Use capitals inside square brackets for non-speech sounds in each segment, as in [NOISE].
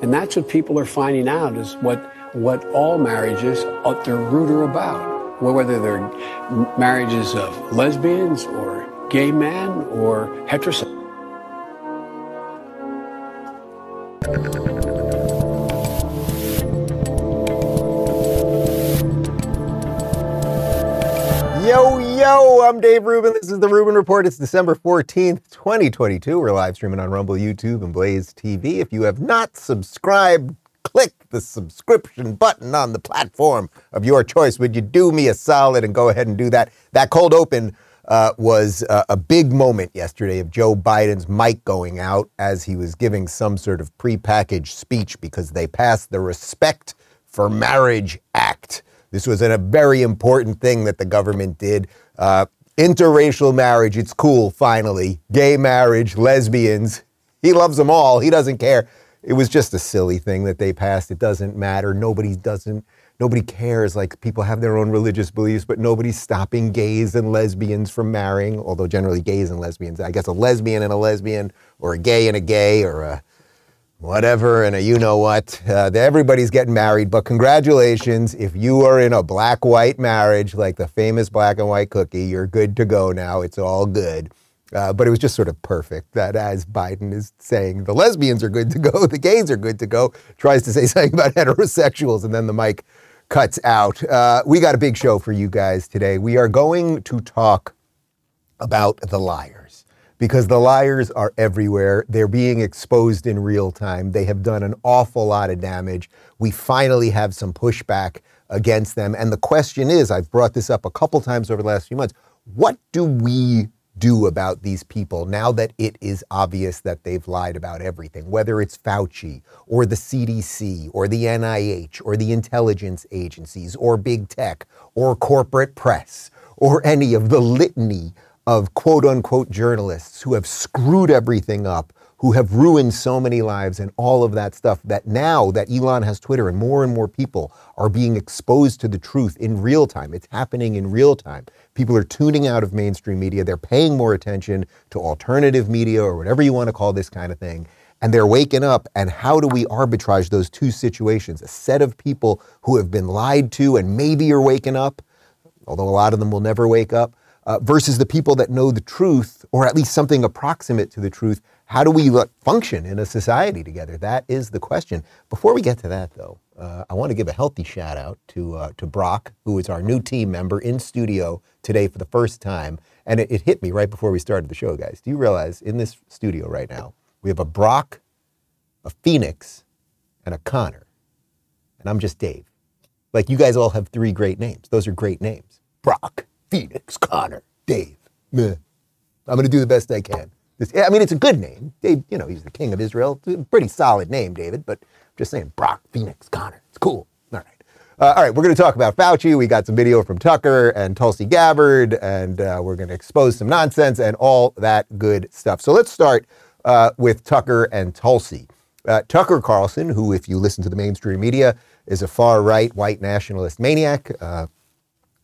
And that's what people are finding out is what, what all marriages, uh, their root are about. Whether they're marriages of lesbians or gay men or heterosexual. Yo, yo, I'm Dave Rubin. This is the Rubin Report. It's December 14th, 2022. We're live streaming on Rumble, YouTube, and Blaze TV. If you have not subscribed, click the subscription button on the platform of your choice. Would you do me a solid and go ahead and do that? That cold open uh, was uh, a big moment yesterday of Joe Biden's mic going out as he was giving some sort of prepackaged speech because they passed the Respect for Marriage Act. This was a very important thing that the government did. Uh, interracial marriage, it's cool, finally. Gay marriage, lesbians, he loves them all. He doesn't care. It was just a silly thing that they passed. It doesn't matter. Nobody doesn't. Nobody cares. Like people have their own religious beliefs, but nobody's stopping gays and lesbians from marrying. Although generally gays and lesbians, I guess a lesbian and a lesbian, or a gay and a gay, or a whatever and a you know what. Uh, everybody's getting married, but congratulations. If you are in a black white marriage, like the famous black and white cookie, you're good to go now. It's all good. Uh, but it was just sort of perfect that as Biden is saying, the lesbians are good to go, the gays are good to go, tries to say [LAUGHS] something about heterosexuals, and then the mic cuts out. Uh, we got a big show for you guys today. We are going to talk about the liars because the liars are everywhere. They're being exposed in real time. They have done an awful lot of damage. We finally have some pushback against them. And the question is I've brought this up a couple times over the last few months what do we do about these people now that it is obvious that they've lied about everything, whether it's Fauci or the CDC or the NIH or the intelligence agencies or big tech or corporate press or any of the litany of quote unquote journalists who have screwed everything up, who have ruined so many lives and all of that stuff that now that Elon has Twitter and more and more people are being exposed to the truth in real time. It's happening in real time. People are tuning out of mainstream media. They're paying more attention to alternative media or whatever you want to call this kind of thing. And they're waking up. And how do we arbitrage those two situations? A set of people who have been lied to and maybe are waking up, although a lot of them will never wake up, uh, versus the people that know the truth, or at least something approximate to the truth. How do we look, function in a society together? That is the question. Before we get to that, though, uh, I want to give a healthy shout out to uh, to Brock, who is our new team member in studio today for the first time. And it, it hit me right before we started the show, guys. Do you realize in this studio right now we have a Brock, a Phoenix, and a Connor, and I'm just Dave. Like you guys all have three great names. Those are great names. Brock, Phoenix, Connor, Dave. Meh. I'm going to do the best I can. This, I mean, it's a good name. Dave, you know, he's the king of Israel. Pretty solid name, David, but I'm just saying Brock, Phoenix, Connor. It's cool. All right. Uh, all right, we're going to talk about Fauci. We got some video from Tucker and Tulsi Gabbard, and uh, we're going to expose some nonsense and all that good stuff. So let's start uh, with Tucker and Tulsi. Uh, Tucker Carlson, who, if you listen to the mainstream media, is a far right white nationalist maniac.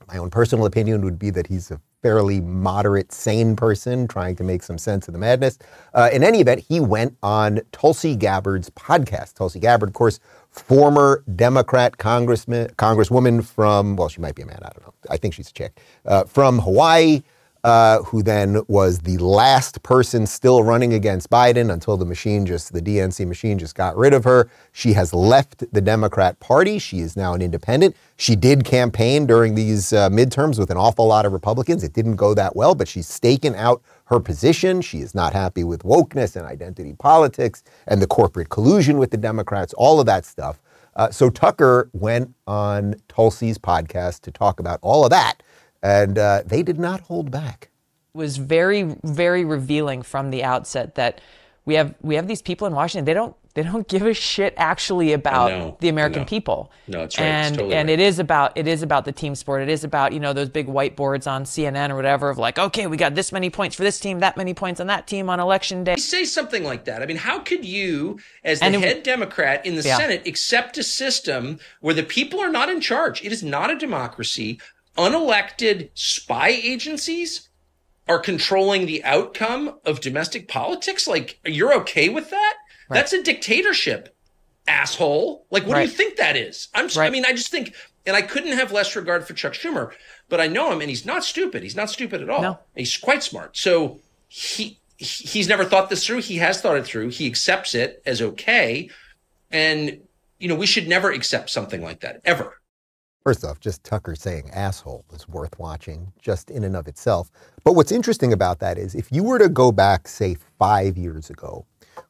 My own personal opinion would be that he's a fairly moderate, sane person trying to make some sense of the madness. Uh, in any event, he went on Tulsi Gabbard's podcast. Tulsi Gabbard, of course, former Democrat congressman, congresswoman from, well, she might be a man, I don't know. I think she's a chick, uh, from Hawaii. Uh, who then was the last person still running against Biden until the machine just, the DNC machine just got rid of her. She has left the Democrat Party. She is now an independent. She did campaign during these uh, midterms with an awful lot of Republicans. It didn't go that well, but she's staken out her position. She is not happy with wokeness and identity politics and the corporate collusion with the Democrats, all of that stuff. Uh, so Tucker went on Tulsi's podcast to talk about all of that and uh, they did not hold back. It was very, very revealing from the outset that we have we have these people in Washington. They don't They don't give a shit actually about the American people. No, it's right. And it's totally and right. it is about it is about the team sport. It is about you know those big whiteboards on CNN or whatever of like, okay, we got this many points for this team, that many points on that team on election day. say something like that. I mean, how could you, as the And it- head Democrat in the Yeah. Senate, accept a system where the people are not in charge? It is not a democracy. Unelected spy agencies are controlling the outcome of domestic politics. Like, you're okay with that? That's a dictatorship, asshole. Like, what do you think that is? I'm. s- I Right. mean, I just think, and I couldn't have less regard for Chuck Schumer, but I know him, and he's not stupid. He's not stupid at all. No. He's quite smart. So he- he's never thought this through. He has thought it through. He accepts it as okay, and you know we should never accept something like that ever. First off, just Tucker saying asshole is worth watching just in and of itself. But what's interesting about that is if you were to go back, say, five years ago,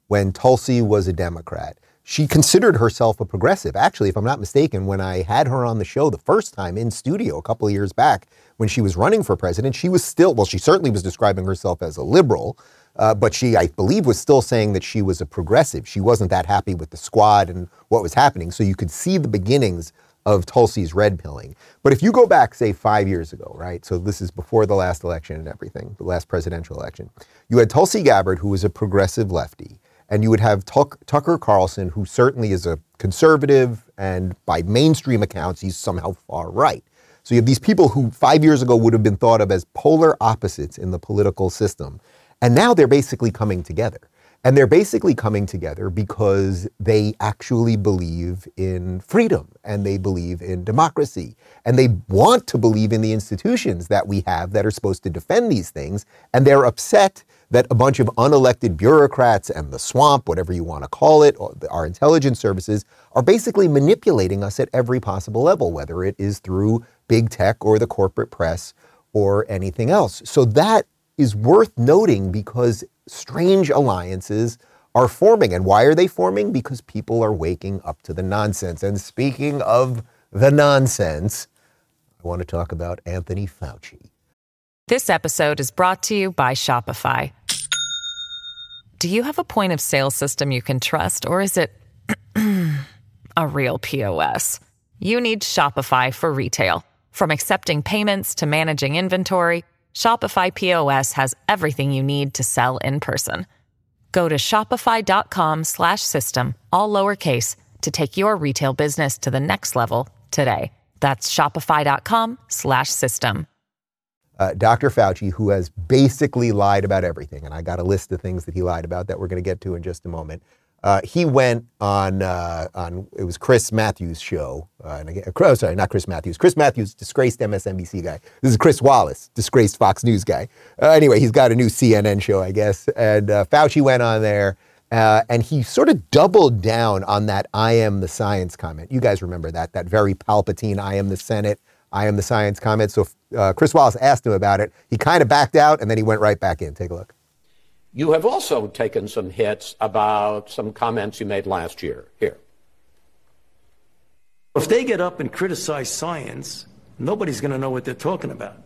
when Tulsi was a Democrat, she considered herself a progressive. Actually, if I'm not mistaken, when I had her on the show the first time in studio a couple of years back, when she was running for president, she was still, well, she certainly was describing herself as a liberal, uh, but she, I believe, was still saying that she was a progressive. She wasn't that happy with the squad and what was happening. So you could see the beginnings of Tulsi's red pilling. But if you go back, say, five years ago, right? So this is before the last election and everything, the last presidential election. You had Tulsi Gabbard, who was a progressive lefty, and you would have Tuck, Tucker Carlson, who certainly is a conservative, and by mainstream accounts, he's somehow far right. So you have these people who five years ago would have been thought of as polar opposites in the political system. And now they're basically coming together. And they're basically coming together because they actually believe in freedom and they believe in democracy and they want to believe in the institutions that we have that are supposed to defend these things. And they're upset that a bunch of unelected bureaucrats and the swamp, whatever you want to call it, our intelligence services are basically manipulating us at every possible level, whether it is through big tech or the corporate press or anything else. So that is worth noting because strange alliances are forming. And why are they forming? Because people are waking up to the nonsense. And speaking of the nonsense, I want to talk about Anthony Fauci. This episode is brought to you by Shopify. Do you have a point of sale system you can trust, or is it [CLEARS THROAT] a real POS? You need Shopify for retail. From accepting payments to managing inventory, Shopify POS has everything you need to sell in person. Go to shopify.com slash system, all lowercase, to take your retail business to the next level today. That's shopify.com slash system. uh, Dr. Fauci, who has basically lied about everything, and I got a list of things that he lied about that we're going to get to in just a moment. Uh, he went on uh, on it was Chris Matthews' show, uh, and again, oh, sorry, not Chris Matthews. Chris Matthews, disgraced MSNBC guy. This is Chris Wallace, disgraced Fox News guy. Uh, anyway, he's got a new CNN show, I guess, and uh, Fauci went on there. Uh, and he sort of doubled down on that "I am the science" comment. You guys remember that? That very Palpatine "I am the Senate." I am the science comment. So Chris Wallace asked him about it. He kind of backed out and then he went right back in. Take a look. You have also taken some hits about some comments you made last year. Here. If they get up and criticize science, nobody's going to know what they're talking about.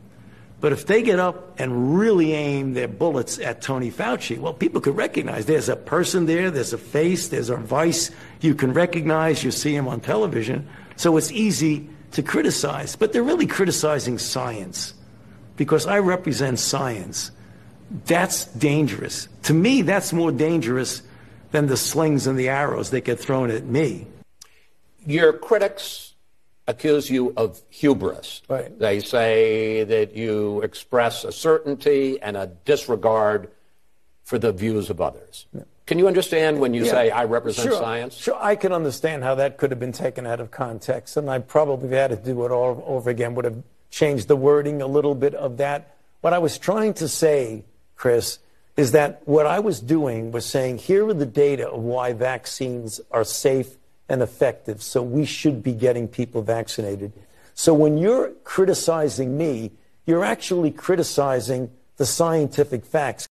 But if they get up and really aim their bullets at Tony Fauci, well, people could recognize there's a person there, there's a face, there's a voice you can recognize, you see him on television. So it's easy to criticize. But they're really criticizing science because I represent science. That's dangerous. To me, that's more dangerous than the slings and the arrows that get thrown at me. Your critics accuse you of hubris. Right. They say that you express a certainty and a disregard for the views of others. Can you understand when you Yeah. say I represent Sure. science? Sure, I can understand how that could have been taken out of context, and I probably had to do it all over again, would have changed the wording a little bit of that. What I was trying to say, Chris, is that what I was doing was saying, here are the data of why vaccines are safe and effective, so we should be getting people vaccinated. So when you're criticizing me, you're actually criticizing the scientific facts.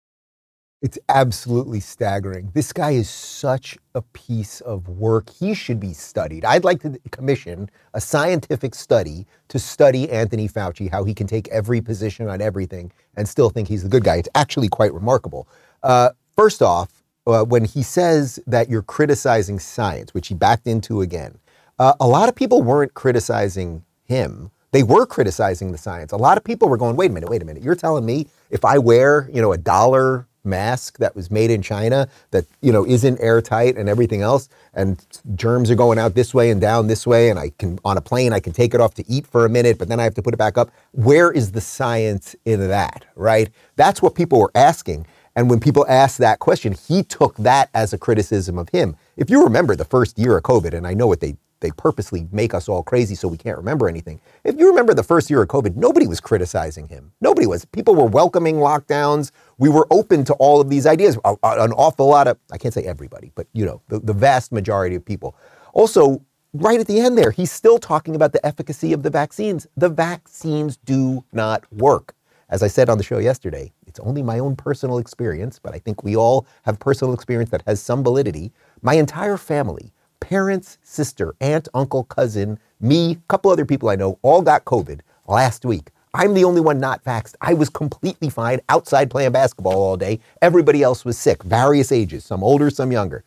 It's absolutely staggering. This guy is such a piece of work. He should be studied. I'd like to commission a scientific study to study Anthony Fauci, how he can take every position on everything and still think he's the good guy. It's actually quite remarkable. Uh, first off, uh, when he says that you're criticizing science, which he backed into again, uh, a lot of people weren't criticizing him. They were criticizing the science. A lot of people were going, wait a minute, wait a minute. You're telling me if I wear, you know, a dollar mask that was made in China that, you know, isn't airtight and everything else, and germs are going out this way and down this way, and I can, on a plane, I can take it off to eat for a minute, but then I have to put it back up. Where is the science in that, right? That's what people were asking. And when people asked that question, he took that as a criticism of him. If you remember the first year of COVID, and I know what they they purposely make us all crazy so we can't remember anything. If you remember the first year of COVID, nobody was criticizing him. Nobody was. People were welcoming lockdowns. We were open to all of these ideas. An awful lot of, I can't say everybody, but you know, the, the vast majority of people. Also, right at the end there, he's still talking about the efficacy of the vaccines. The vaccines do not work. As I said on the show yesterday, it's only my own personal experience, but I think we all have personal experience that has some validity. My entire family parents, sister, aunt, uncle, cousin, me, a couple other people I know all got COVID last week. I'm the only one not vaxxed. I was completely fine outside playing basketball all day. Everybody else was sick, various ages, some older, some younger.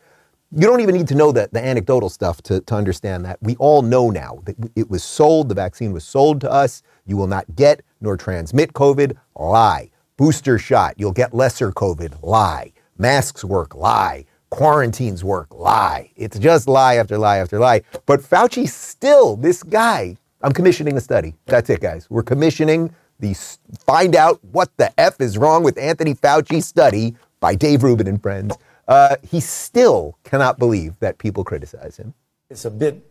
You don't even need to know the, the anecdotal stuff to, to understand that. We all know now that it was sold, the vaccine was sold to us. You will not get nor transmit COVID. Lie. Booster shot, you'll get lesser COVID. Lie. Masks work. Lie quarantines work. Lie. It's just lie after lie after lie. But Fauci still, this guy, I'm commissioning a study. That's it, guys. We're commissioning the Find Out What the F is Wrong with Anthony Fauci study by Dave Rubin and friends. Uh, he still cannot believe that people criticize him. It's a bit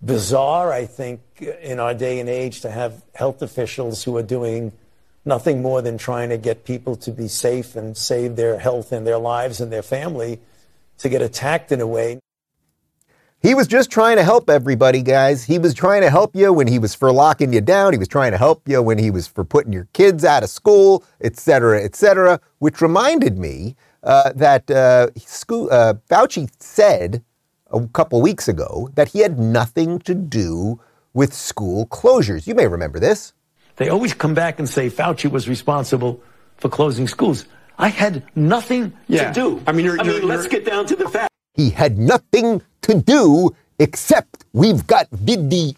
bizarre, I think, in our day and age to have health officials who are doing nothing more than trying to get people to be safe and save their health and their lives and their family to get attacked in a way. He was just trying to help everybody, guys. He was trying to help you when he was for locking you down. He was trying to help you when he was for putting your kids out of school, et cetera, et cetera, which reminded me uh, that uh, school, uh, Fauci said a couple weeks ago that he had nothing to do with school closures. You may remember this. They always come back and say Fauci was responsible for closing schools. I had nothing yeah. to do. I mean, you're, I you're, mean let's get down to the fact. He had nothing to do except we've got video.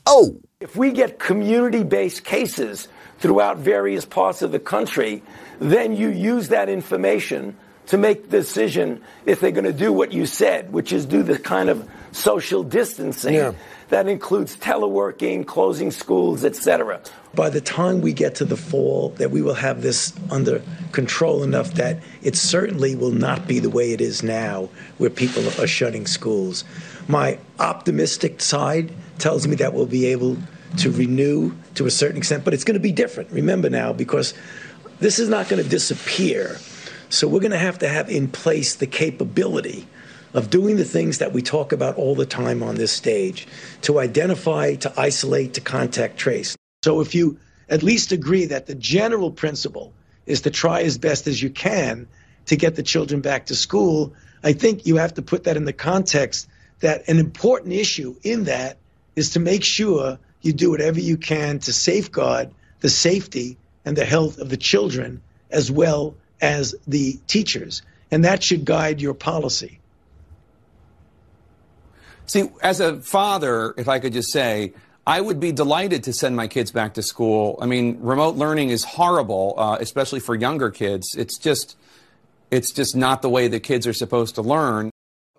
If we get community based cases throughout various parts of the country, then you use that information to make the decision if they're going to do what you said, which is do the kind of social distancing yeah. that includes teleworking, closing schools, etc by the time we get to the fall, that we will have this under control enough that it certainly will not be the way it is now, where people are shutting schools. My optimistic side tells me that we'll be able to renew to a certain extent, but it's going to be different. Remember now, because this is not going to disappear. So we're going to have to have in place the capability of doing the things that we talk about all the time on this stage to identify, to isolate, to contact trace. So if you at least agree that the general principle is to try as best as you can to get the children back to school, I think you have to put that in the context that an important issue in that is to make sure you do whatever you can to safeguard the safety and the health of the children as well as the teachers. And that should guide your policy. See, as a father, if I could just say, I would be delighted to send my kids back to school. I mean, remote learning is horrible, uh, especially for younger kids. It's just, it's just not the way the kids are supposed to learn.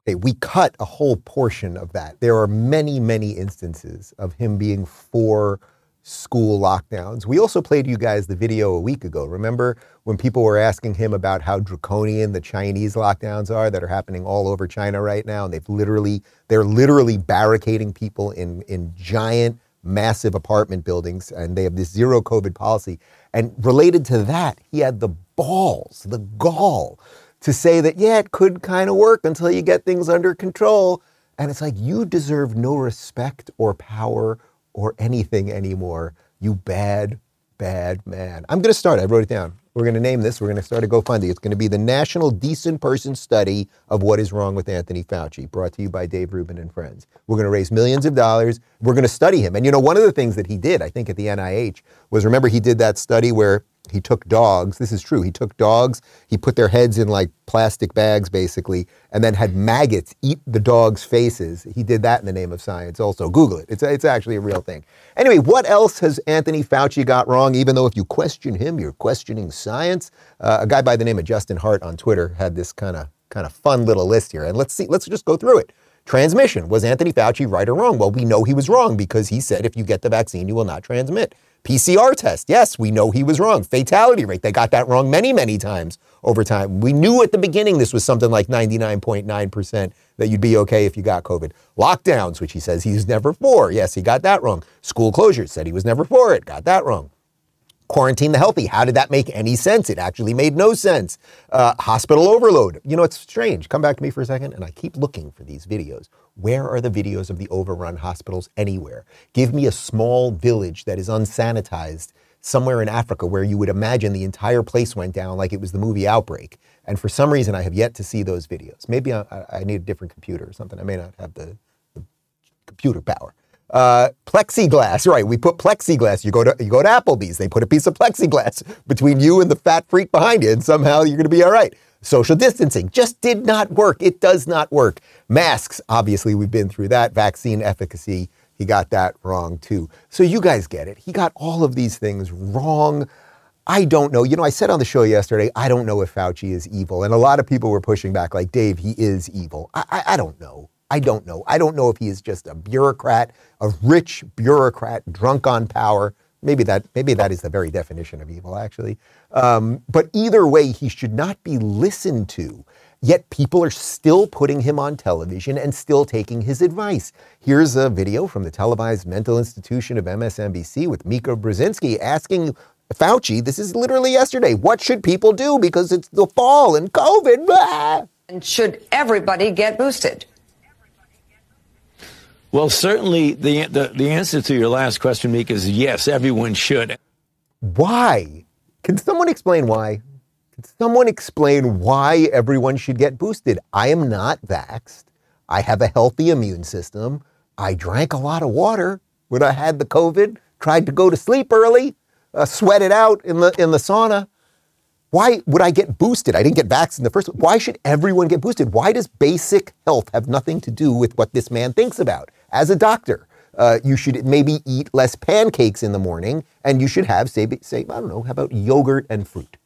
Okay, we cut a whole portion of that. There are many, many instances of him being for school lockdowns. We also played you guys the video a week ago. Remember when people were asking him about how draconian the Chinese lockdowns are that are happening all over China right now? And they've literally, they're literally barricading people in, in giant, massive apartment buildings, and they have this zero COVID policy. And related to that, he had the balls, the gall to say that, yeah, it could kind of work until you get things under control. And it's like, you deserve no respect or power or anything anymore. You bad, bad man. I'm going to start. I wrote it down. We're going to name this. We're going to start a GoFundMe. It's going to be the National Decent Person Study of What is Wrong with Anthony Fauci, brought to you by Dave Rubin and friends. We're going to raise millions of dollars. We're going to study him. And you know, one of the things that he did, I think, at the NIH was remember he did that study where he took dogs. This is true. He took dogs. He put their heads in like plastic bags, basically, and then had maggots eat the dogs' faces. He did that in the name of science. Also, Google it. It's it's actually a real thing. Anyway, what else has Anthony Fauci got wrong? Even though if you question him, you're questioning science. Uh, a guy by the name of Justin Hart on Twitter had this kind of kind of fun little list here, and let's see. Let's just go through it. Transmission. Was Anthony Fauci right or wrong? Well, we know he was wrong because he said if you get the vaccine, you will not transmit. PCR test. Yes, we know he was wrong. Fatality rate. They got that wrong many, many times over time. We knew at the beginning this was something like 99.9% that you'd be okay if you got COVID. Lockdowns, which he says he's never for. Yes, he got that wrong. School closures, said he was never for it. Got that wrong. Quarantine the healthy. How did that make any sense? It actually made no sense. Uh, hospital overload. You know, it's strange. Come back to me for a second, and I keep looking for these videos. Where are the videos of the overrun hospitals anywhere? Give me a small village that is unsanitized somewhere in Africa where you would imagine the entire place went down like it was the movie Outbreak. And for some reason, I have yet to see those videos. Maybe I, I need a different computer or something. I may not have the, the computer power. Uh, plexiglass, right? We put plexiglass. You go to you go to Applebee's. They put a piece of plexiglass between you and the fat freak behind you, and somehow you're going to be all right. Social distancing just did not work. It does not work. Masks, obviously, we've been through that. Vaccine efficacy, he got that wrong too. So you guys get it. He got all of these things wrong. I don't know. You know, I said on the show yesterday, I don't know if Fauci is evil. And a lot of people were pushing back, like, Dave, he is evil. I, I, I don't know. I don't know. I don't know if he is just a bureaucrat, a rich bureaucrat drunk on power. Maybe that, maybe that is the very definition of evil, actually. Um, but either way, he should not be listened to. Yet people are still putting him on television and still taking his advice. Here's a video from the televised mental institution of MSNBC with Mika Brzezinski asking Fauci, this is literally yesterday, what should people do because it's the fall and COVID? Blah. [LAUGHS] And should everybody get boosted? Well, certainly the, the, the answer to your last question, Meek, is yes, everyone should. Why? Can someone explain why? Can someone explain why everyone should get boosted? I am not vaxxed. I have a healthy immune system. I drank a lot of water when I had the COVID, tried to go to sleep early, uh, sweat it out in the, in the sauna. Why would I get boosted? I didn't get vaccinated in the first. Why should everyone get boosted? Why does basic health have nothing to do with what this man thinks about? As a doctor, uh, you should maybe eat less pancakes in the morning, and you should have, say, say, I don't know, how about yogurt and fruit?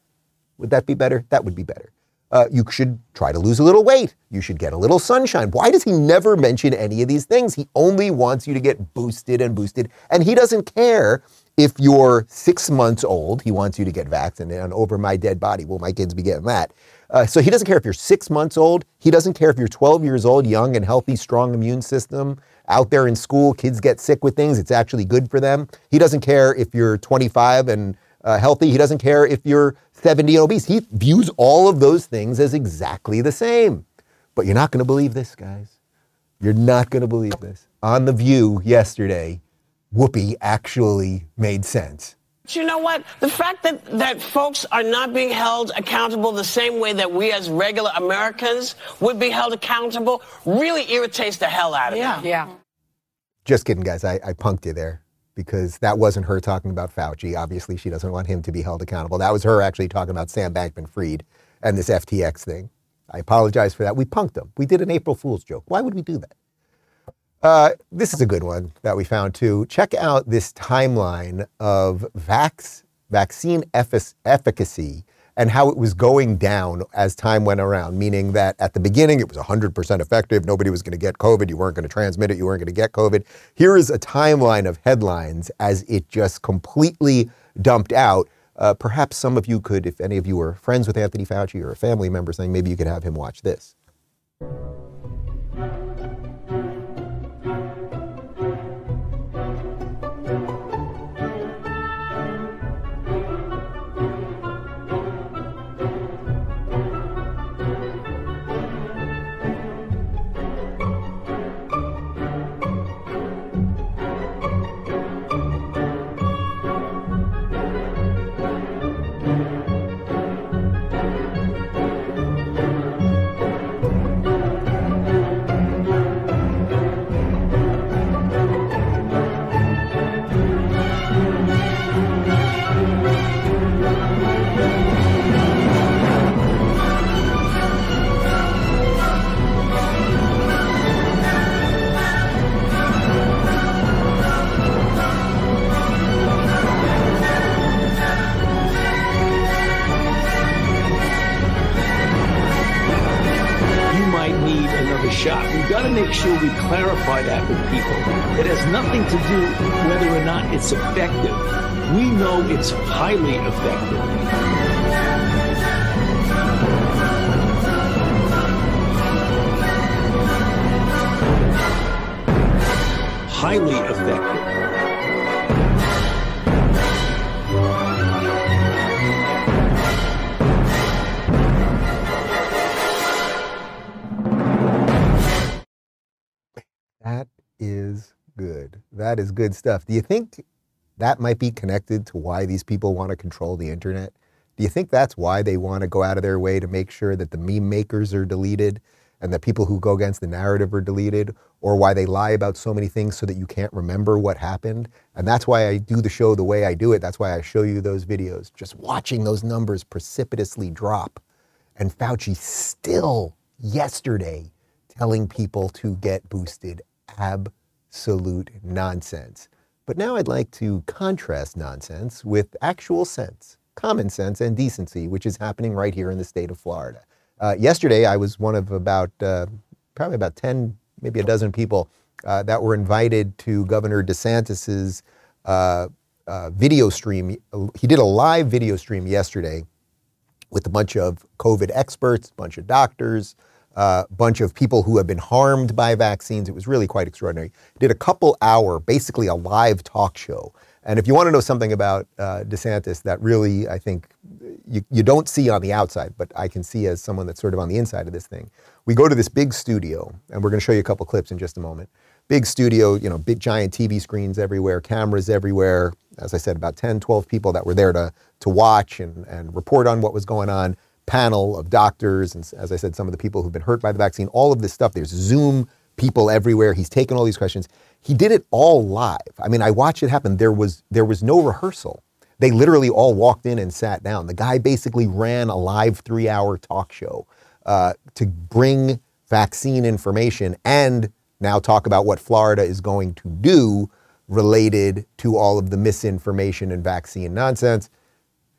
Would that be better? That would be better. Uh, you should try to lose a little weight. You should get a little sunshine. Why does he never mention any of these things? He only wants you to get boosted and boosted, and he doesn't care if you're six months old, he wants you to get vaccinated and over my dead body. Will my kids be getting that? Uh, so he doesn't care if you're six months old. He doesn't care if you're 12 years old, young and healthy, strong immune system. Out there in school, kids get sick with things. It's actually good for them. He doesn't care if you're 25 and uh, healthy. He doesn't care if you're 70 and obese. He views all of those things as exactly the same. But you're not going to believe this, guys. You're not going to believe this. On The View yesterday, Whoopi actually made sense. You know what? The fact that, that folks are not being held accountable the same way that we as regular Americans would be held accountable really irritates the hell out of Yeah. me. Yeah. Just kidding, guys. I, I punked you there because that wasn't her talking about Fauci. Obviously, she doesn't want him to be held accountable. That was her actually talking about Sam Bankman Fried and this FTX thing. I apologize for that. We punked them. We did an April Fool's joke. Why would we do that? Uh, this is a good one that we found too. Check out this timeline of vax, vaccine effic- efficacy and how it was going down as time went around, meaning that at the beginning it was 100% effective. Nobody was going to get COVID. You weren't going to transmit it. You weren't going to get COVID. Here is a timeline of headlines as it just completely dumped out. Uh, perhaps some of you could, if any of you were friends with Anthony Fauci or a family member, saying maybe you could have him watch this. Sure we clarify that with people. It has nothing to do whether or not it's effective. We know it's highly effective. Highly effective. That is good stuff. Do you think that might be connected to why these people want to control the internet? Do you think that's why they want to go out of their way to make sure that the meme makers are deleted and that people who go against the narrative are deleted, or why they lie about so many things so that you can't remember what happened? And that's why I do the show the way I do it. That's why I show you those videos. Just watching those numbers precipitously drop. And Fauci still yesterday telling people to get boosted. Absolute nonsense. But now I'd like to contrast nonsense with actual sense, common sense, and decency, which is happening right here in the state of Florida. Uh, yesterday, I was one of about uh, probably about 10, maybe a dozen people uh, that were invited to Governor DeSantis's uh, uh, video stream. He did a live video stream yesterday with a bunch of COVID experts, a bunch of doctors, uh, bunch of people who have been harmed by vaccines. It was really quite extraordinary. Did a couple hour, basically a live talk show. And if you want to know something about uh, DeSantis that really, I think, you, you don't see on the outside, but I can see as someone that's sort of on the inside of this thing. We go to this big studio, and we're going to show you a couple clips in just a moment. Big studio, you know, big giant TV screens everywhere, cameras everywhere. As I said, about 10, 12 people that were there to, to watch and, and report on what was going on panel of doctors, and as I said, some of the people who've been hurt by the vaccine, all of this stuff. There's Zoom people everywhere. He's taken all these questions. He did it all live. I mean, I watched it happen. There was there was no rehearsal. They literally all walked in and sat down. The guy basically ran a live three-hour talk show uh, to bring vaccine information and now talk about what Florida is going to do related to all of the misinformation and vaccine nonsense.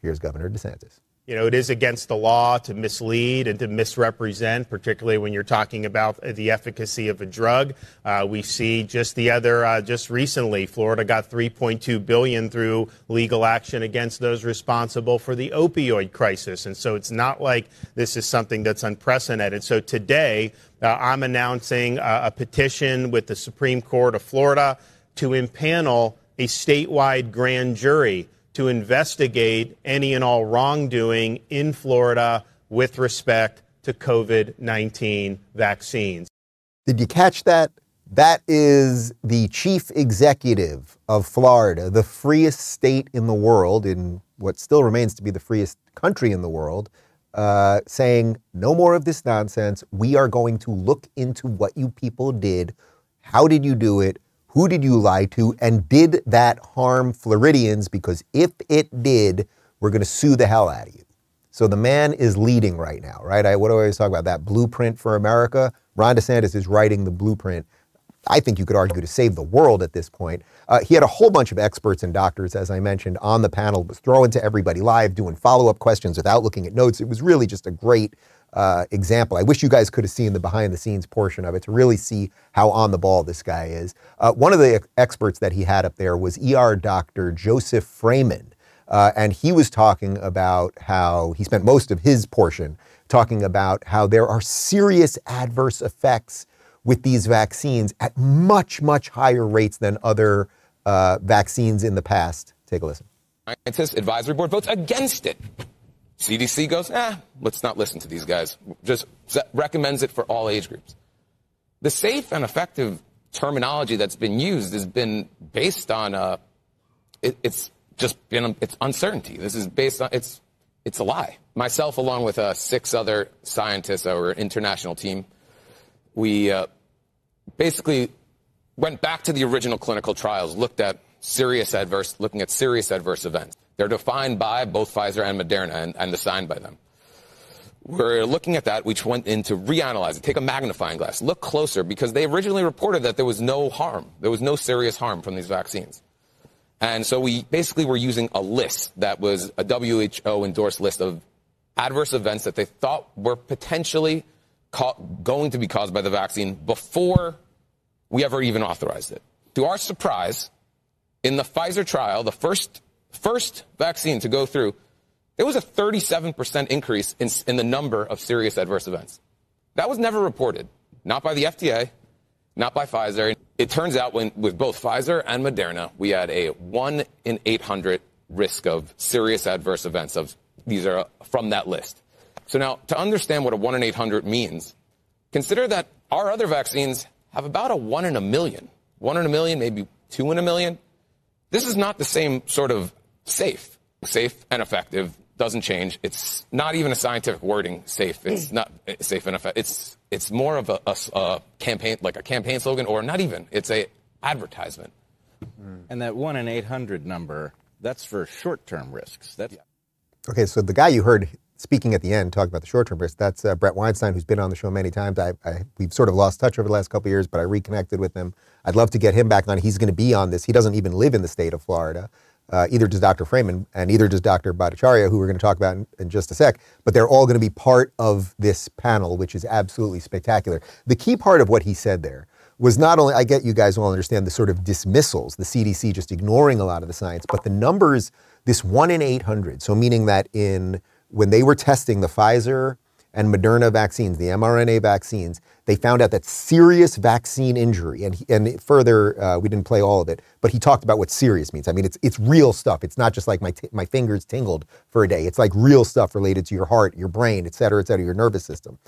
Here's Governor DeSantis. You know, it is against the law to mislead and to misrepresent, particularly when you're talking about the efficacy of a drug. Uh, we see just the other, uh, just recently, Florida got 3.2 billion through legal action against those responsible for the opioid crisis, and so it's not like this is something that's unprecedented. So today, uh, I'm announcing uh, a petition with the Supreme Court of Florida to impanel a statewide grand jury to investigate any and all wrongdoing in Florida with respect to COVID 19 vaccines. Did you catch that? That is the chief executive of Florida, the freest state in the world, in what still remains to be the freest country in the world, uh, saying, No more of this nonsense. We are going to look into what you people did. How did you do it? Who did you lie to? And did that harm Floridians? Because if it did, we're going to sue the hell out of you. So the man is leading right now, right? I, what do I always talk about? That blueprint for America. Ron DeSantis is writing the blueprint. I think you could argue to save the world at this point. Uh, he had a whole bunch of experts and doctors, as I mentioned, on the panel, was throwing to everybody live, doing follow up questions without looking at notes. It was really just a great uh, example. I wish you guys could have seen the behind the scenes portion of it to really see how on the ball this guy is. Uh, one of the ex- experts that he had up there was ER doctor Joseph Fraiman. Uh, and he was talking about how he spent most of his portion talking about how there are serious adverse effects with these vaccines at much, much higher rates than other uh, vaccines in the past. Take a listen. Scientists advisory board votes against it. CDC goes, eh, let's not listen to these guys. Just recommends it for all age groups. The safe and effective terminology that's been used has been based on, uh, it, it's just been, it's uncertainty. This is based on, it's, it's a lie. Myself, along with uh, six other scientists, our international team, we uh, basically went back to the original clinical trials, looked at serious adverse, looking at serious adverse events. They're defined by both Pfizer and Moderna and, and assigned by them. We're looking at that. We went in to reanalyze it, take a magnifying glass, look closer, because they originally reported that there was no harm. There was no serious harm from these vaccines. And so we basically were using a list that was a WHO endorsed list of adverse events that they thought were potentially going to be caused by the vaccine before we ever even authorized it. To our surprise, in the Pfizer trial, the first first vaccine to go through, there was a 37% increase in, in the number of serious adverse events. That was never reported, not by the FDA, not by Pfizer. It turns out when, with both Pfizer and Moderna, we had a 1 in 800 risk of serious adverse events. Of These are from that list. So now, to understand what a 1 in 800 means, consider that our other vaccines have about a 1 in a million. 1 in a million, maybe 2 in a million. This is not the same sort of safe. Safe and effective doesn't change. It's not even a scientific wording. Safe. It's mm. not eh, safe and effective. It's it's more of a, a, a campaign, like a campaign slogan, or not even. It's a advertisement. Mm. And that one in 800 number, that's for short term risks. That's Okay, so the guy you heard speaking at the end talking about the short term risk, that's uh, Bret Weinstein, who's been on the show many times. I, I, we've sort of lost touch over the last couple of years, but I reconnected with him. I'd love to get him back on. He's going to be on this. He doesn't even live in the state of Florida. Uh, either does Dr. Fraiman and either does Dr. Bhattacharya, who we're going to talk about in, in just a sec. But they're all going to be part of this panel, which is absolutely spectacular. The key part of what he said there was not only, I get you guys all understand the sort of dismissals, the CDC just ignoring a lot of the science, but the numbers, this one in 800, so meaning that in when they were testing the Pfizer and Moderna vaccines, the mRNA vaccines, they found out that serious vaccine injury, and, he, and further, uh, we didn't play all of it, but he talked about what serious means. I mean, it's, it's real stuff. It's not just like my, t- my fingers tingled for a day. It's like real stuff related to your heart, your brain, et cetera, et cetera, your nervous system.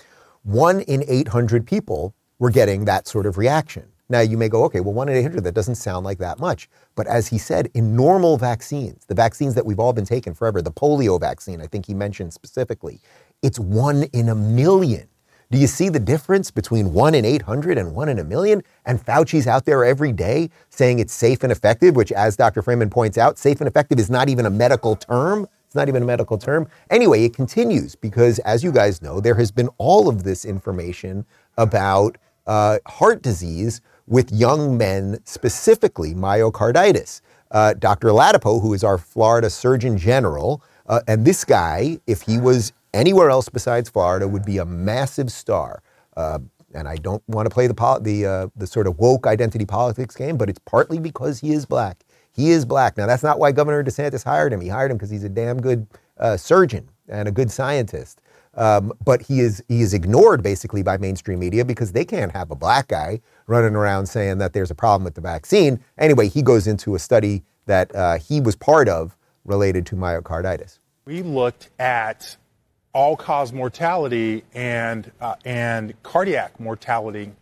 One in 800 people were getting that sort of reaction. Now, you may go, okay, well, one in 800, that doesn't sound like that much. But as he said, in normal vaccines, the vaccines that we've all been taking forever, the polio vaccine, I think he mentioned specifically, it's one in a million. Do you see the difference between one in 800 and one in a million? And Fauci's out there every day saying it's safe and effective, which, as Dr. Fraiman points out, safe and effective is not even a medical term. It's not even a medical term. Anyway, it continues because, as you guys know, there has been all of this information about uh, heart disease with young men, specifically myocarditis. Uh, Dr. Ladapo, who is our Florida Surgeon General, uh, and this guy, if he was anywhere else besides Florida, would be a massive star. Uh, and I don't want to play the pol- the uh, the sort of woke identity politics game, but it's partly because he is black. He is black. Now that's not why Governor DeSantis hired him. He hired him because he's a damn good uh, surgeon and a good scientist. Um, but he is he is ignored basically by mainstream media because they can't have a black guy running around saying that there's a problem with the vaccine. Anyway, he goes into a study that uh, he was part of related to myocarditis. We looked at all-cause mortality and uh, and cardiac mortality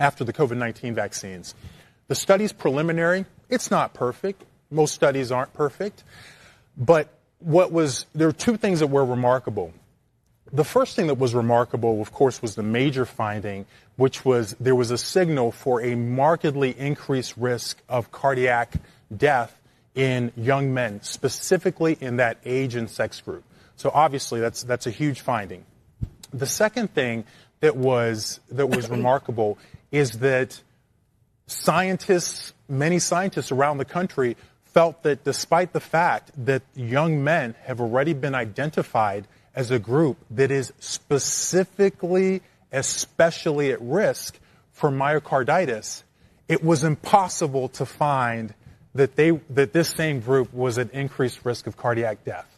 after the COVID-19 vaccines. The study's preliminary. It's not perfect. Most studies aren't perfect. But what was there are two things that were remarkable. The first thing that was remarkable, of course, was the major finding, which was there was a signal for a markedly increased risk of cardiac death in young men, specifically in that age and sex group. So obviously, that's that's a huge finding. The second thing that was that was [LAUGHS] remarkable is that scientists, many scientists around the country, felt that despite the fact that young men have already been identified as a group that is specifically, especially at risk for myocarditis, it was impossible to find that they that this same group was at increased risk of cardiac death.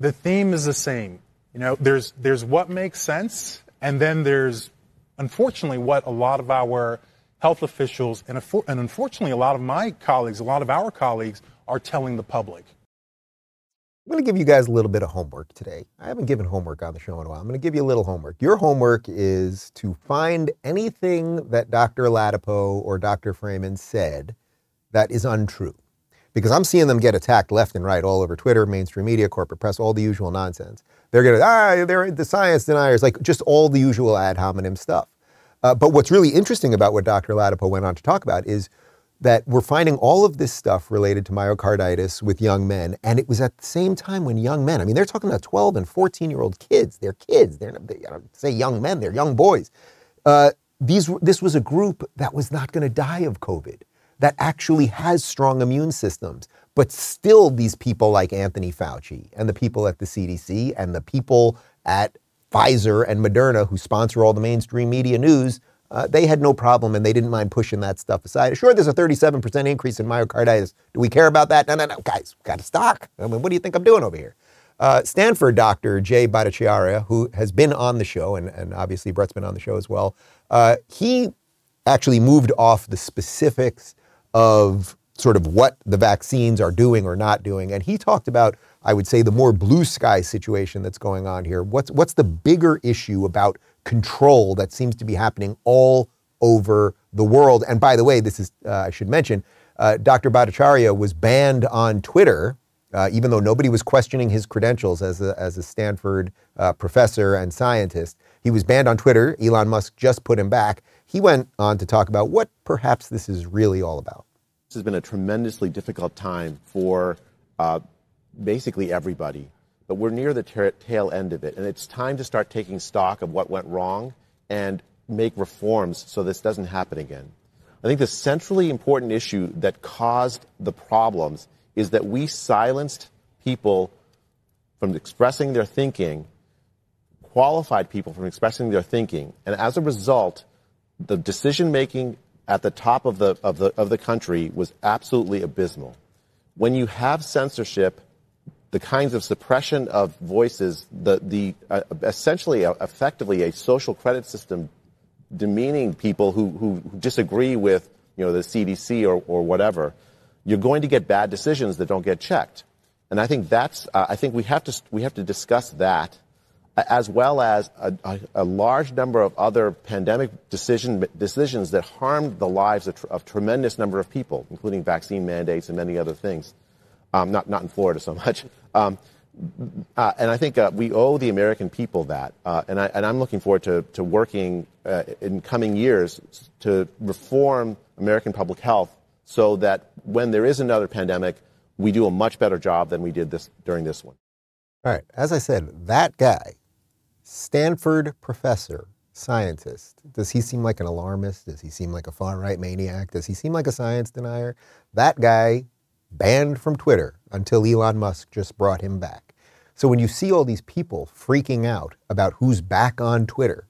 The theme is the same. You know, there's there's what makes sense, and then there's unfortunately what a lot of our health officials and, and unfortunately a lot of my colleagues, a lot of our colleagues are telling the public. I'm going to give you guys a little bit of homework today. I haven't given homework on the show in a while. I'm going to give you a little homework. Your homework is to find anything that Dr. Ladapo or Dr. Fraiman said that is untrue. Because I'm seeing them get attacked left and right all over Twitter, mainstream media, corporate press, all the usual nonsense. They're going to, ah, they're the science deniers, like just all the usual ad hominem stuff. Uh, but what's really interesting about what Dr. Ladapo went on to talk about is that we're finding all of this stuff related to myocarditis with young men. And it was at the same time when young men, I mean, they're talking about 12 and 14 year old kids. They're kids. They're, they, I don't say young men, they're young boys. Uh, these, this was a group that was not going to die of COVID, that actually has strong immune systems. But still, these people like Anthony Fauci and the people at the CDC and the people at Pfizer and Moderna who sponsor all the mainstream media news uh, they had no problem and they didn't mind pushing that stuff aside. Sure, there's a 37% increase in myocarditis. Do we care about that? No, no, no, guys, got to stock. I mean, what do you think I'm doing over here? Uh, Stanford doctor Jay Bhattacharya, who has been on the show, and, and obviously Bret's been on the show as well, uh, he actually moved off the specifics of sort of what the vaccines are doing or not doing. And he talked about, I would say, the more blue sky situation that's going on here. What's, what's the bigger issue about control that seems to be happening all over the world? And by the way, this is, uh, I should mention, uh, Dr. Bhattacharya was banned on Twitter uh, even though nobody was questioning his credentials as a, as a Stanford uh, professor and scientist. He was banned on Twitter. Elon Musk just put him back. He went on to talk about what perhaps this is really all about. This has been a tremendously difficult time for uh, basically everybody, but we're near the ter- tail end of it, and it's time to start taking stock of what went wrong and make reforms so this doesn't happen again. I think the centrally important issue that caused the problems is that we silenced people from expressing their thinking, qualified people from expressing their thinking, and as a result, the decision making at the top of the, of the, of the country was absolutely abysmal. When you have censorship, the kinds of suppression of voices, the, the uh, essentially, uh, effectively, a social credit system demeaning people who, who, disagree with you know, the CDC or, or whatever, you're going to get bad decisions that don't get checked. And I think that's, uh, I think we have to, we have to discuss that as well as a, a, large number of other pandemic decision, decisions that harmed the lives of, a tremendous number of people, including vaccine mandates and many other things. Um, not, not in Florida so much. Um, uh, and I think uh, we owe the American people that. Uh, and, I, am looking forward to, to working uh, in coming years to reform American public health so that when there is another pandemic, we do a much better job than we did this during this one. All right. As I said, that guy, Stanford professor, scientist, does he seem like an alarmist? Does he seem like a far right maniac? Does he seem like a science denier? That guy banned from Twitter until Elon Musk just brought him back. So when you see all these people freaking out about who's back on Twitter,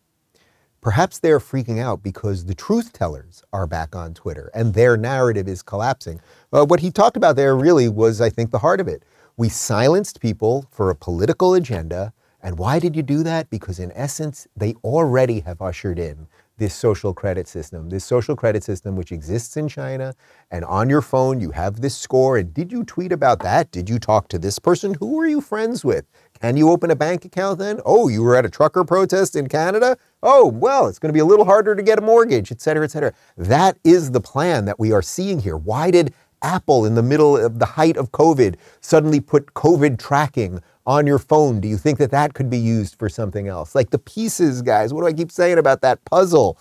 Perhaps they're freaking out because the truth tellers are back on Twitter and their narrative is collapsing. Uh, what he talked about there really was, I think, the heart of it. We silenced people for a political agenda. And why did you do that? Because, in essence, they already have ushered in this social credit system, this social credit system which exists in China. And on your phone, you have this score. And did you tweet about that? Did you talk to this person? Who are you friends with? Can you open a bank account then? Oh, you were at a trucker protest in Canada? Oh, well, it's going to be a little harder to get a mortgage, et cetera, et cetera. That is the plan that we are seeing here. Why did Apple, in the middle of the height of COVID, suddenly put COVID tracking on your phone, do you think that that could be used for something else? Like the pieces, guys, what do I keep saying about that puzzle?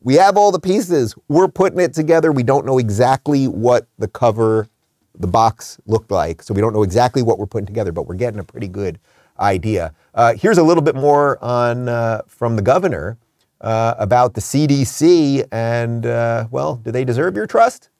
We have all the pieces. We're putting it together. We don't know exactly what the cover, the box looked like. So we don't know exactly what we're putting together, but we're getting a pretty good idea. Uh, here's a little bit more on uh, from the governor uh, about the CDC and, uh, well, do they deserve your trust?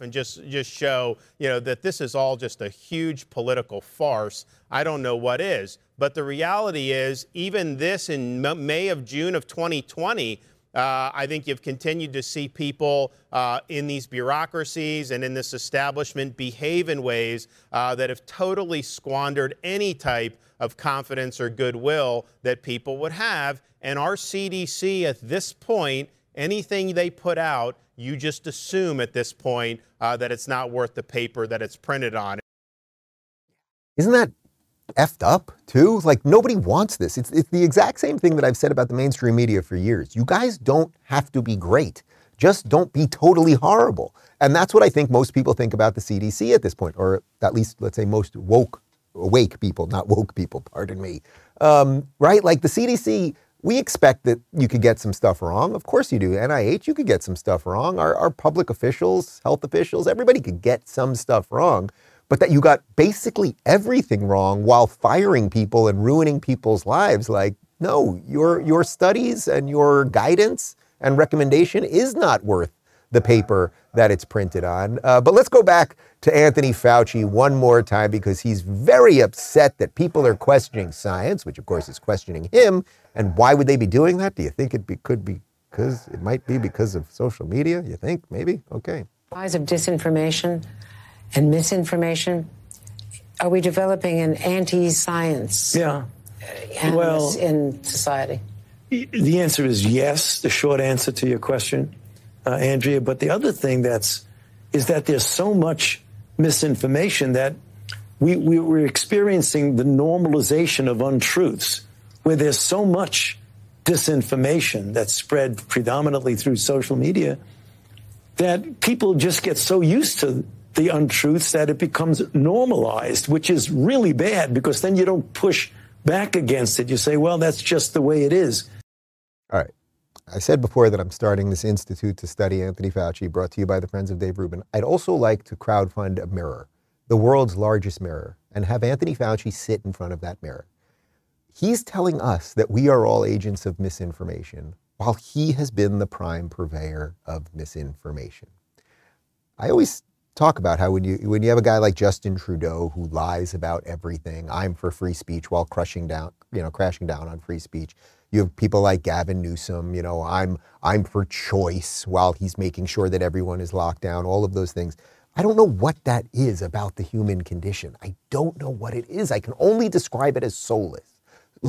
And just just show you know that this is all just a huge political farce i don't know what is but the reality is even this in may of june of 2020 uh, I think you've continued to see people uh, in these bureaucracies and in this establishment behave in ways uh, that have totally squandered any type of confidence or goodwill that people would have. And our CDC at this point, anything they put out you just assume at this point uh, that it's not worth the paper that it's printed on. Isn't that effed up too? Like nobody wants this. It's, it's the exact same thing that I've said about the mainstream media for years. You guys don't have to be great. Just don't be totally horrible. And that's what I think most people think about the CDC at this point, or at least let's say most woke, awake people, not woke people, pardon me. Um, right? Like the CDC we expect that you could get some stuff wrong. Of course you do. NIH, you could get some stuff wrong. Our, our public officials, health officials, everybody could get some stuff wrong. But that you got basically everything wrong while firing people and ruining people's lives. Like, no, your, your studies and your guidance and recommendation is not worth the paper that it's printed on. Uh, but let's go back to Anthony Fauci one more time because he's very upset that people are questioning science, which of course is questioning him. And why would they be doing that? Do you think it be, could be because it might be because of social media. You think maybe? Okay. Rise of disinformation and misinformation. Are we developing an anti-science? Yeah. Well- in society. The answer is yes, the short answer to your question, uh, Andrea. But the other thing that's is that there's so much misinformation that we, we we're experiencing the normalization of untruths, where there's so much disinformation that's spread predominantly through social media that people just get so used to the untruths that it becomes normalized, which is really bad because then you don't push back against it. You say, well, that's just the way it is. All right. I said before that I'm starting this institute to study Anthony Fauci, brought to you by the Friends of Dave Rubin. I'd also like to crowdfund a mirror, the world's largest mirror, and have Anthony Fauci sit in front of that mirror. He's telling us that we are all agents of misinformation, while he has been the prime purveyor of misinformation. I always talk about how when you when you have a guy like Justin Trudeau who lies about everything, I'm for free speech while crushing down, you know, crashing down on free speech. You have people like Gavin Newsom, you know, I'm I'm for choice while he's making sure that everyone is locked down, all of those things. I don't know what that is about the human condition. I don't know what it is. I can only describe it as soulless.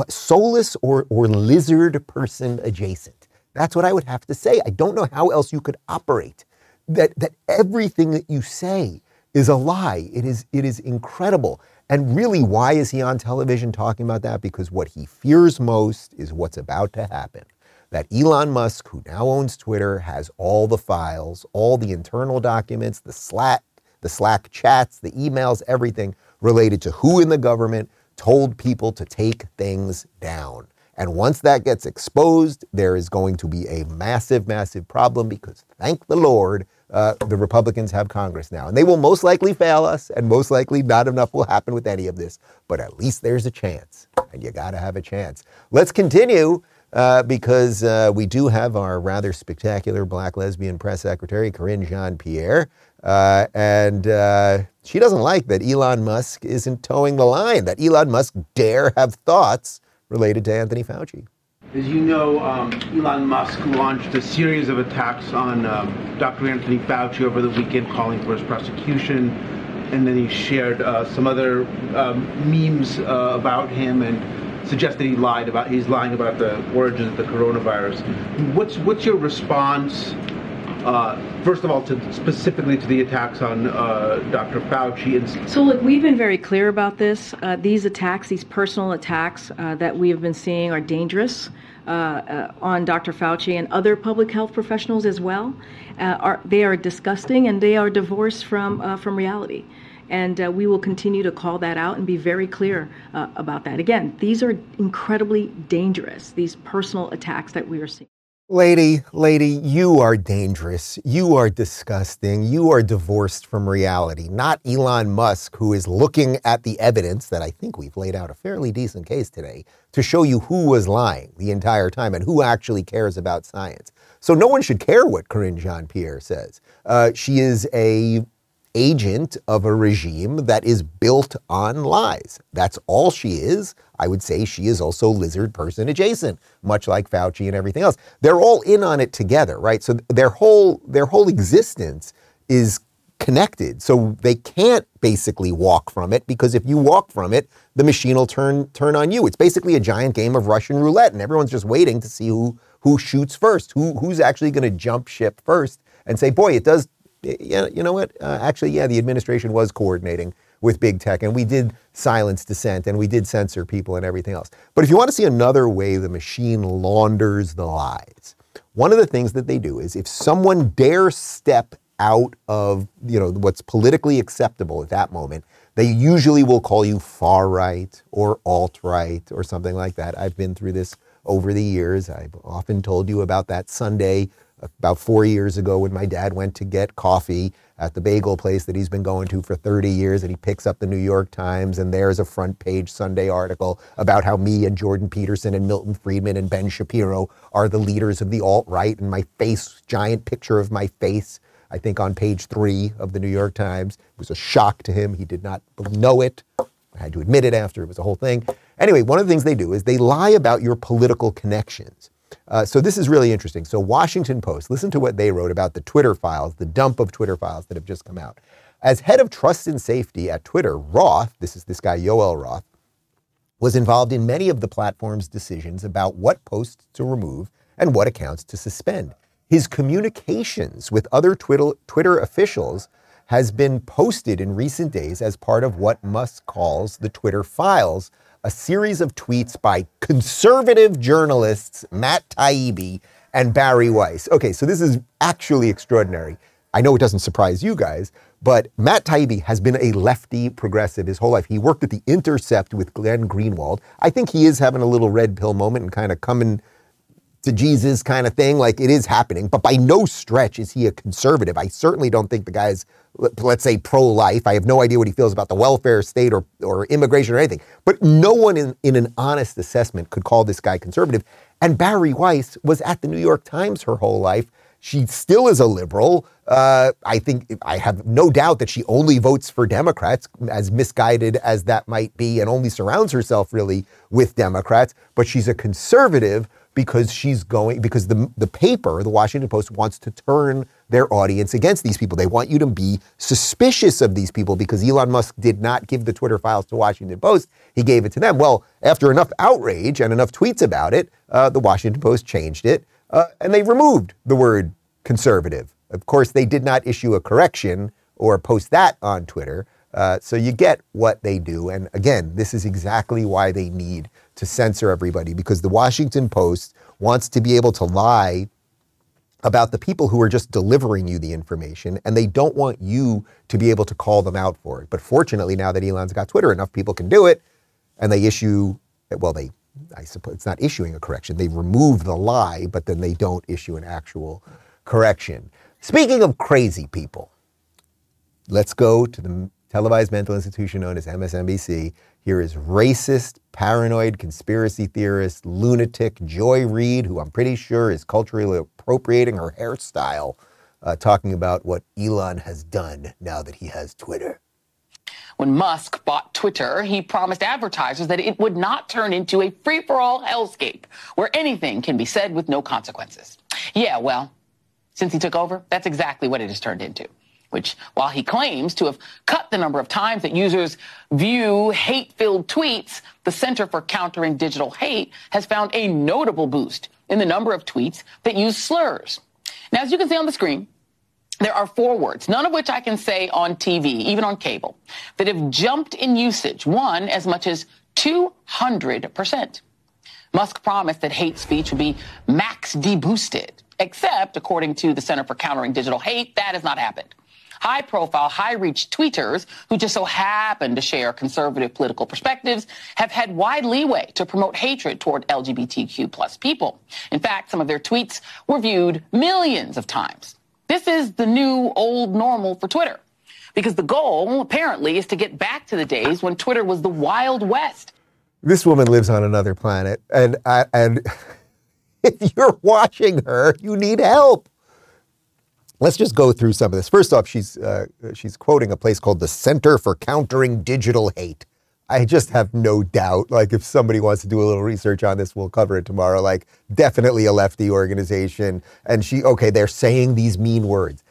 Soulless or, or lizard person adjacent. That's what I would have to say. I don't know how else you could operate. That, that everything that you say is a lie. It is, it is incredible. And really, why is he on television talking about that? Because what he fears most is what's about to happen. That Elon Musk, who now owns Twitter, has all the files, all the internal documents, the Slack, the Slack chats, the emails, everything related to who in the government told people to take things down. And once that gets exposed, there is going to be a massive, massive problem because thank the Lord, uh, the Republicans have Congress now. And they will most likely fail us, and most likely not enough will happen with any of this. But at least there's a chance, and you got to have a chance. Let's continue. Uh, because uh, we do have our rather spectacular black lesbian press secretary, Karine Jean-Pierre. Uh, and uh, she doesn't like that Elon Musk isn't towing the line, that Elon Musk dare have thoughts related to Anthony Fauci. As you know, um, Elon Musk launched a series of attacks on um, Dr. Anthony Fauci over the weekend, calling for his prosecution. And then he shared uh, some other um, memes uh, about him and suggested he lied about he's lying about the origins of the coronavirus. What's what's your response? Uh, first of all, to specifically to the attacks on uh, Dr. Fauci and So, look, we've been very clear about this. Uh, these attacks, these personal attacks uh, that we have been seeing, are dangerous uh, uh, on Dr. Fauci and other public health professionals as well. Are, they are disgusting and they are divorced from, from reality. And uh, we will continue to call that out and be very clear uh, about that. Again, these are incredibly dangerous, these personal attacks that we are seeing. Lady, lady, you are dangerous. You are disgusting. You are divorced from reality. Not Elon Musk, who is looking at the evidence that I think we've laid out a fairly decent case today to show you who was lying the entire time and who actually cares about science. So no one should care what Karine Jean-Pierre says. Uh, she is a agent of a regime that is built on lies. That's all she is. I would say she is also lizard person adjacent, much like Fauci and everything else. They're all in on it together, right? So their whole their whole existence is connected. So they can't basically walk from it because if you walk from it, the machine will turn turn on you. It's basically a giant game of Russian roulette and everyone's just waiting to see who who shoots first, who who's actually going to jump ship first and say, "Boy, it does yeah, you know what? Uh, actually, yeah, the administration was coordinating with big tech, and we did silence dissent, and we did censor people and everything else. But if you want to see another way the machine launders the lies, one of the things that they do is if someone dares step out of you know what's politically acceptable at that moment, they usually will call you far right or alt right or something like that. I've been through this over the years. I've often told you about that Sunday about four years ago when my dad went to get coffee at the bagel place that he's been going to for 30 years and he picks up the New York Times and there's a front page Sunday article about how me and Jordan Peterson and Milton Friedman and Ben Shapiro are the leaders of the alt-right and my face, giant picture of my face, I think on page three of the New York Times. It was a shock to him. He did not know it. I had to admit it after it was a whole thing. Anyway, one of the things they do is they lie about your political connections. Uh, so this is really interesting. So Washington Post, listen to what they wrote about the Twitter files, the dump of Twitter files that have just come out. As head of trust and safety at Twitter, Roth, this is this guy Yoel Roth, was involved in many of the platform's decisions about what posts to remove and what accounts to suspend. His communications with other Twitter, Twitter officials has been posted in recent days as part of what Musk calls the Twitter files, a series of tweets by conservative journalists Matt Taibbi and Bari Weiss. Okay, so this is actually extraordinary. I know it doesn't surprise you guys, but Matt Taibbi has been a lefty progressive his whole life. He worked at The Intercept with Glenn Greenwald. I think he is having a little red pill moment and kind of coming to Jesus kind of thing. Like it is happening, but by no stretch is he a conservative. I certainly don't think the guy's, let's say, pro life. I have no idea what he feels about the welfare state or, or immigration or anything. But no one in, in an honest assessment could call this guy conservative. And Bari Weiss was at the New York Times her whole life. She still is a liberal. Uh, I think I have no doubt that she only votes for Democrats, as misguided as that might be, and only surrounds herself really with Democrats. But she's a conservative because she's going because the the paper, the Washington Post, wants to turn their audience against these people. They want you to be suspicious of these people because Elon Musk did not give the Twitter files to Washington Post; he gave it to them. Well, after enough outrage and enough tweets about it, uh, the Washington Post changed it uh, and they removed the word conservative. Of course, they did not issue a correction or post that on Twitter. Uh, so you get what they do. And again, this is exactly why they need to censor everybody because the Washington Post wants to be able to lie about the people who are just delivering you the information and they don't want you to be able to call them out for it. But fortunately, now that Elon's got Twitter, enough people can do it and they issue, well, they, I suppose it's not issuing a correction. They remove the lie, but then they don't issue an actual correction. Speaking of crazy people, let's go to the televised mental institution known as MSNBC. Here is racist, paranoid, conspiracy theorist, lunatic Joy Reid, who I'm pretty sure is culturally appropriating her hairstyle, uh, talking about what Elon has done now that he has Twitter. When Musk bought Twitter, he promised advertisers that it would not turn into a free for all hellscape where anything can be said with no consequences. Yeah, well, since he took over, that's exactly what it has turned into. Which, while he claims to have cut the number of times that users view hate filled tweets, the Center for Countering Digital Hate has found a notable boost in the number of tweets that use slurs. Now, as you can see on the screen, there are four words, none of which I can say on TV, even on cable, that have jumped in usage, one as much as 200%. Musk promised that hate speech would be max deboosted, except, according to the Center for Countering Digital Hate, that has not happened. High profile, high reach tweeters who just so happen to share conservative political perspectives have had wide leeway to promote hatred toward LGBTQ plus people. In fact, some of their tweets were viewed millions of times. This is the new old normal for Twitter. Because the goal, apparently, is to get back to the days when Twitter was the Wild West. This woman lives on another planet, and I, and [LAUGHS] if you're watching her, you need help. Let's just go through some of this. First off, she's uh, she's quoting a place called the Center for Countering Digital Hate. I just have no doubt. Like, if somebody wants to do a little research on this, we'll cover it tomorrow. Like, definitely a lefty organization. And she, okay, they're saying these mean words.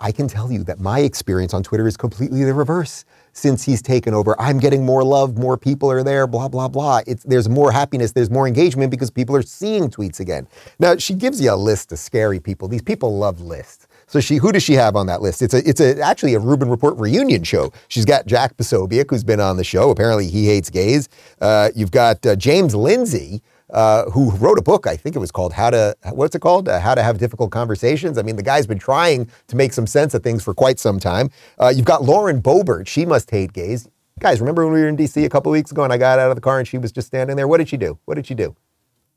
I can tell you that my experience on Twitter is completely the reverse. Since he's taken over, I'm getting more love, more people are there, blah, blah, blah. It's, there's more happiness, there's more engagement because people are seeing tweets again. Now, she gives you a list of scary people. These people love lists. So she, who does she have on that list? It's a, it's a, actually a Rubin Report reunion show. She's got Jack Posobiec, who's been on the show. Apparently, he hates gays. Uh, you've got uh, James Lindsay, uh, who wrote a book. I think it was called "How to," what's it called? Uh, How to Have Difficult Conversations. I mean, the guy's been trying to make some sense of things for quite some time. Uh, you've got Lauren Boebert. She must hate gays. Guys, remember when we were in D.C. a couple weeks ago and I got out of the car and she was just standing there? What did she do? What did she do?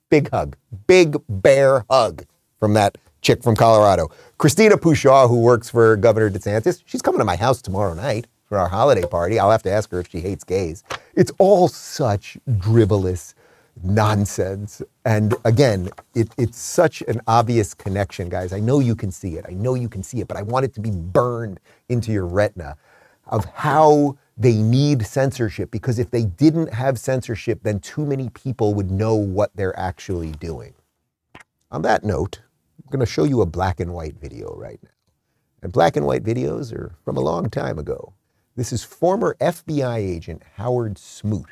Big hug, big bear hug from that chick from Colorado. Christina Pushaw, who works for Governor DeSantis, she's coming to my house tomorrow night for our holiday party. I'll have to ask her if she hates gays. It's all such drivelous nonsense. And again, it, it's such an obvious connection, guys. I know you can see it. I know you can see it, but I want it to be burned into your retina of how they need censorship because if they didn't have censorship, then too many people would know what they're actually doing. on that note, going to show you a black and white video right now. And black and white videos are from a long time ago. This is former FBI agent Howard Smoot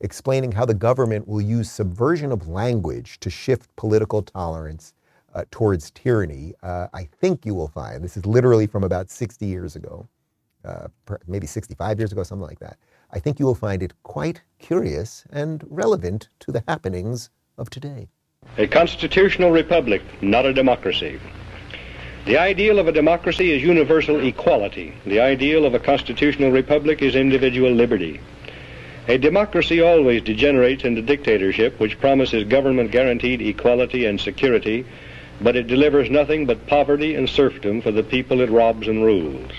explaining how the government will use subversion of language to shift political tolerance uh, towards tyranny. Uh, I think you will find this is literally from about 60 years ago, uh, maybe 65 years ago, something like that. I think you will find it quite curious and relevant to the happenings of today. A constitutional republic, not a democracy. The ideal of a democracy is universal equality. The ideal of a constitutional republic is individual liberty. A democracy always degenerates into dictatorship, which promises government guaranteed equality and security, but it delivers nothing but poverty and serfdom for the people it robs and rules.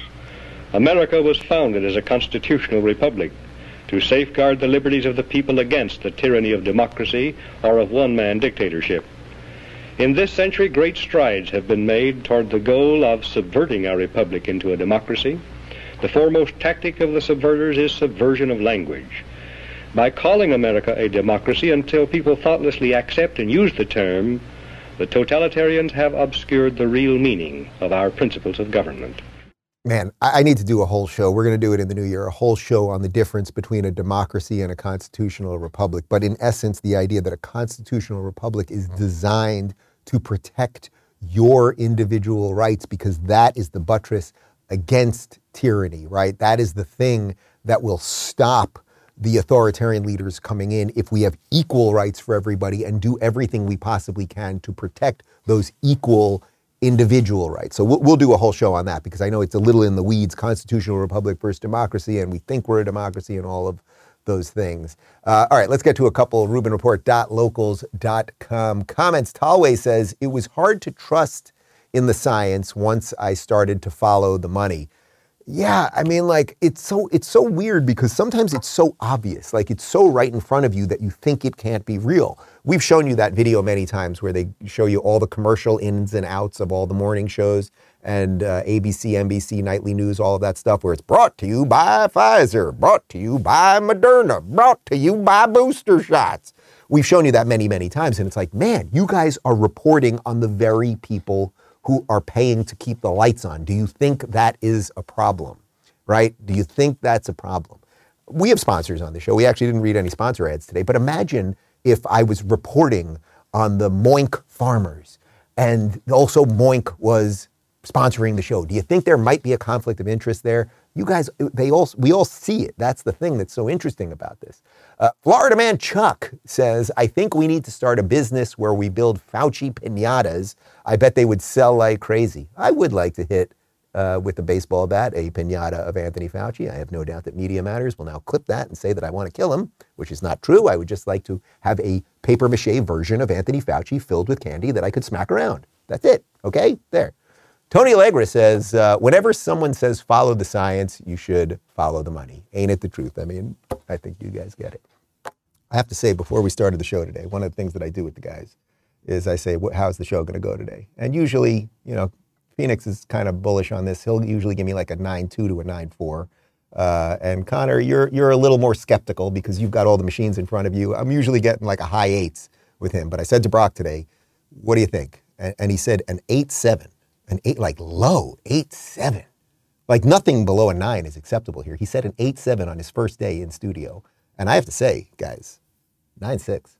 America was founded as a constitutional republic to safeguard the liberties of the people against the tyranny of democracy or of one man dictatorship. In this century, great strides have been made toward the goal of subverting our republic into a democracy. The foremost tactic of the subverters is subversion of language. By calling America a democracy until people thoughtlessly accept and use the term, the totalitarians have obscured the real meaning of our principles of government. Man, I need to do a whole show. We're going to do it in the new year, a whole show on the difference between a democracy and a constitutional republic. But in essence, the idea that a constitutional republic is designed to protect your individual rights because that is the buttress against tyranny, right? That is the thing that will stop the authoritarian leaders coming in if we have equal rights for everybody and do everything we possibly can to protect those equal individual rights. So we'll, we'll, do a whole show on that because I know it's a little in the weeds, constitutional republic versus democracy, and we think we're a democracy and all of those things. Uh, all right, let's get to a couple. RubinReport.locals.com comments. Talway says it was hard to trust in the science once I started to follow the money. Yeah, I mean, like it's so it's so weird because sometimes it's so obvious, like it's so right in front of you that you think it can't be real. We've shown you that video many times where they show you all the commercial ins and outs of all the morning shows and uh, ABC, NBC, nightly news, all of that stuff, where it's brought to you by Pfizer, brought to you by Moderna, brought to you by booster shots. We've shown you that many, many times, and it's like, man, you guys are reporting on the very people who are paying to keep the lights on. Do you think that is a problem? Right? Do you think that's a problem? We have sponsors on the show. We actually didn't read any sponsor ads today, but imagine if I was reporting on the Moink farmers and also Moink was sponsoring the show. Do you think there might be a conflict of interest there? You guys, they all, we all see it. That's the thing that's so interesting about this. Uh, Florida man Chuck says, I think we need to start a business where we build Fauci pinatas. I bet they would sell like crazy. I would like to hit uh, with a baseball bat a pinata of Anthony Fauci. I have no doubt that Media Matters will now clip that and say that I want to kill him, which is not true. I would just like to have a paper mache version of Anthony Fauci filled with candy that I could smack around. That's it. Okay? There. Tony Allegra says, uh, whenever someone says follow the science, you should follow the money. Ain't it the truth? I mean, I think you guys get it. I have to say, before we started the show today, one of the things that I do with the guys is I say, how's the show going to go today? And usually, you know, Phoenix is kind of bullish on this. He'll usually give me like a 9-2 to a 9-4. Uh, and Connor, you're, you're a little more skeptical because you've got all the machines in front of you. I'm usually getting like a high eights with him. But I said to Brock today, what do you think? And, and he said an 8-7 an eight, like low, eight seven. Like nothing below a nine is acceptable here. He said an eight seven on his first day in studio. And I have to say, guys, nine six.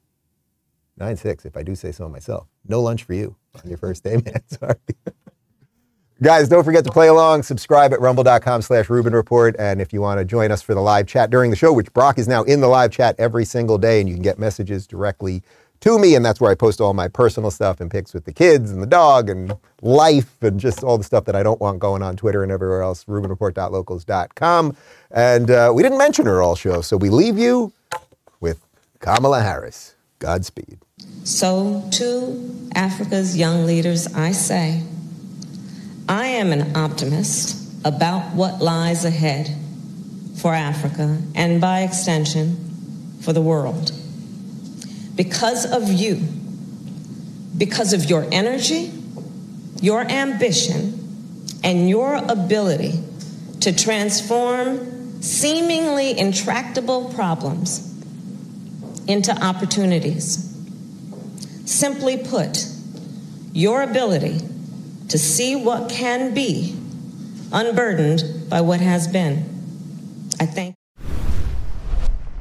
Nine six, if I do say so myself. No lunch for you on your first day, [LAUGHS] man. Sorry. Guys, don't forget to play along. Subscribe at rumble.com slash Rubin Report. And if you want to join us for the live chat during the show, which Brock is now in the live chat every single day, and you can get messages directly to me, and that's where I post all my personal stuff and pics with the kids and the dog and life and just all the stuff that I don't want going on Twitter and everywhere else. RubinReport.locals.com. And uh, we didn't mention her all show, so we leave you with Kamala Harris. Godspeed. So, to Africa's young leaders, I say, I am an optimist about what lies ahead for Africa and by extension for the world because of you, because of your energy, your ambition, and your ability to transform seemingly intractable problems into opportunities. Simply put, your ability to see what can be unburdened by what has been. I thank